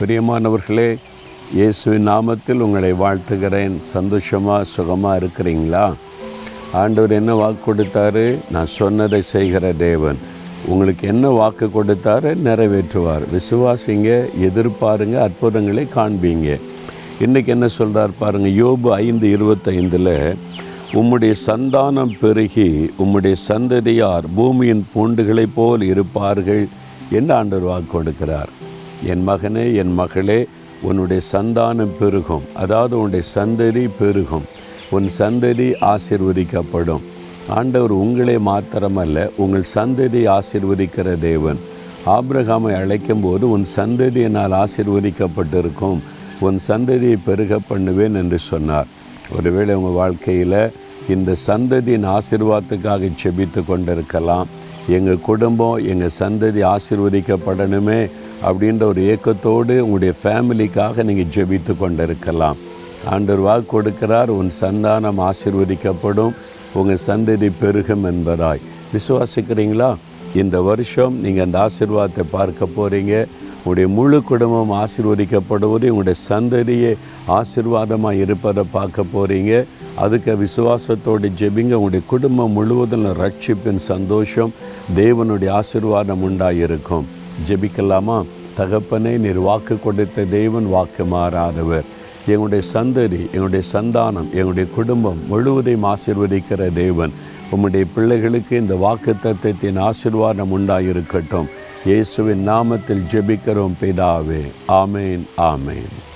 பிரியமானவர்களே இயேசுவின் நாமத்தில் உங்களை வாழ்த்துகிறேன். சந்தோஷமாக சுகமாக இருக்கிறீங்களா? ஆண்டவர் என்ன வாக்கு கொடுத்தாரு? நான் சொன்னதை செய்கிற தேவன். உங்களுக்கு என்ன வாக்கு கொடுத்தாரு? நிறைவேற்றுவார். விசுவாசிங்க எதிர்பாருங்க அற்புதங்களை காண்பீங்க. இன்றைக்கி என்ன சொல்கிறார் பாருங்கள் யோபு ஐந்து இருபத்தைந்தில் உம்முடைய சந்தானம் பெருகி உம்முடைய சந்ததியார் பூமியின் பூண்டுகளைப் போல் இருப்பார்கள் என்று ஆண்டவர் வாக்கு கொடுக்கிறார். என் மகனே என் மகளே உன்னுடைய சந்தானம் பெருகும். அதாவது உன்னுடைய சந்ததி பெருகும். உன் சந்ததி ஆசிர்வதிக்கப்படும். ஆண்டவர் உங்களை மாத்திரமல்ல உங்கள் சந்ததி ஆசிர்வதிக்கிற தேவன். ஆப்ரஹாமை அழைக்கும் போது உன் சந்ததி என்னால் ஆசிர்வதிக்கப்பட்டிருக்கும். உன் சந்ததியை பெருக பண்ணுவேன் என்று சொன்னார். ஒருவேளை உங்கள் வாழ்க்கையில் இந்த சந்ததியின் ஆசிர்வாதத்துக்காக செபித்து கொண்டிருக்கலாம். எங்கள் குடும்பம் எங்கள் சந்ததி ஆசிர்வதிக்கப்படணுமே. அப்படின்ற ஒரு ஏக்கத்தோடு உங்களுடைய ஃபேமிலிக்காக நீங்கள் ஜெபித்து கொண்டிருக்கலாம். ஆண்டவர் வாக்கு கொடுக்கிறார் உன் சந்தானம் ஆசிர்வதிக்கப்படும் உங்கள் சந்ததி பெருகும் என்பதாய். விசுவாசிக்கிறீங்களா? இந்த வருஷம் நீங்கள் அந்த ஆசிர்வாதத்தை பார்க்க போகிறீங்க உங்களுடைய முழு குடும்பம் ஆசிர்வதிக்கப்படுவது உங்களுடைய சந்ததியே ஆசீர்வாதமாக இருப்பதை பார்க்க போகிறீங்க அதுக்கு விசுவாசத்தோடு ஜெபிங்க. உங்களுடைய குடும்பம் முழுவதும் ரட்சிப்பின் சந்தோஷம் தேவனுடைய ஆசீர்வாதம் உண்டாயிருக்கும். ஜெபிக்கலாமா? தகப்பனை நீர் வாக்கு கொடுத்த தெய்வன் வாக்கு மாறாதவர். எங்களுடைய சந்ததி எங்களுடைய சந்தானம் எங்களுடைய குடும்பம் முழுவதையும் ஆசிர்வதிக்கிற தேவன். உம்முடைய பிள்ளைகளுக்கு இந்த வாக்கு தத்துவத்தின் ஆசிர்வாதம் உண்டாயிருக்கட்டும். இயேசுவின் நாமத்தில் ஜெபிக்கிறோம் பிதாவே. ஆமேன் ஆமேன்.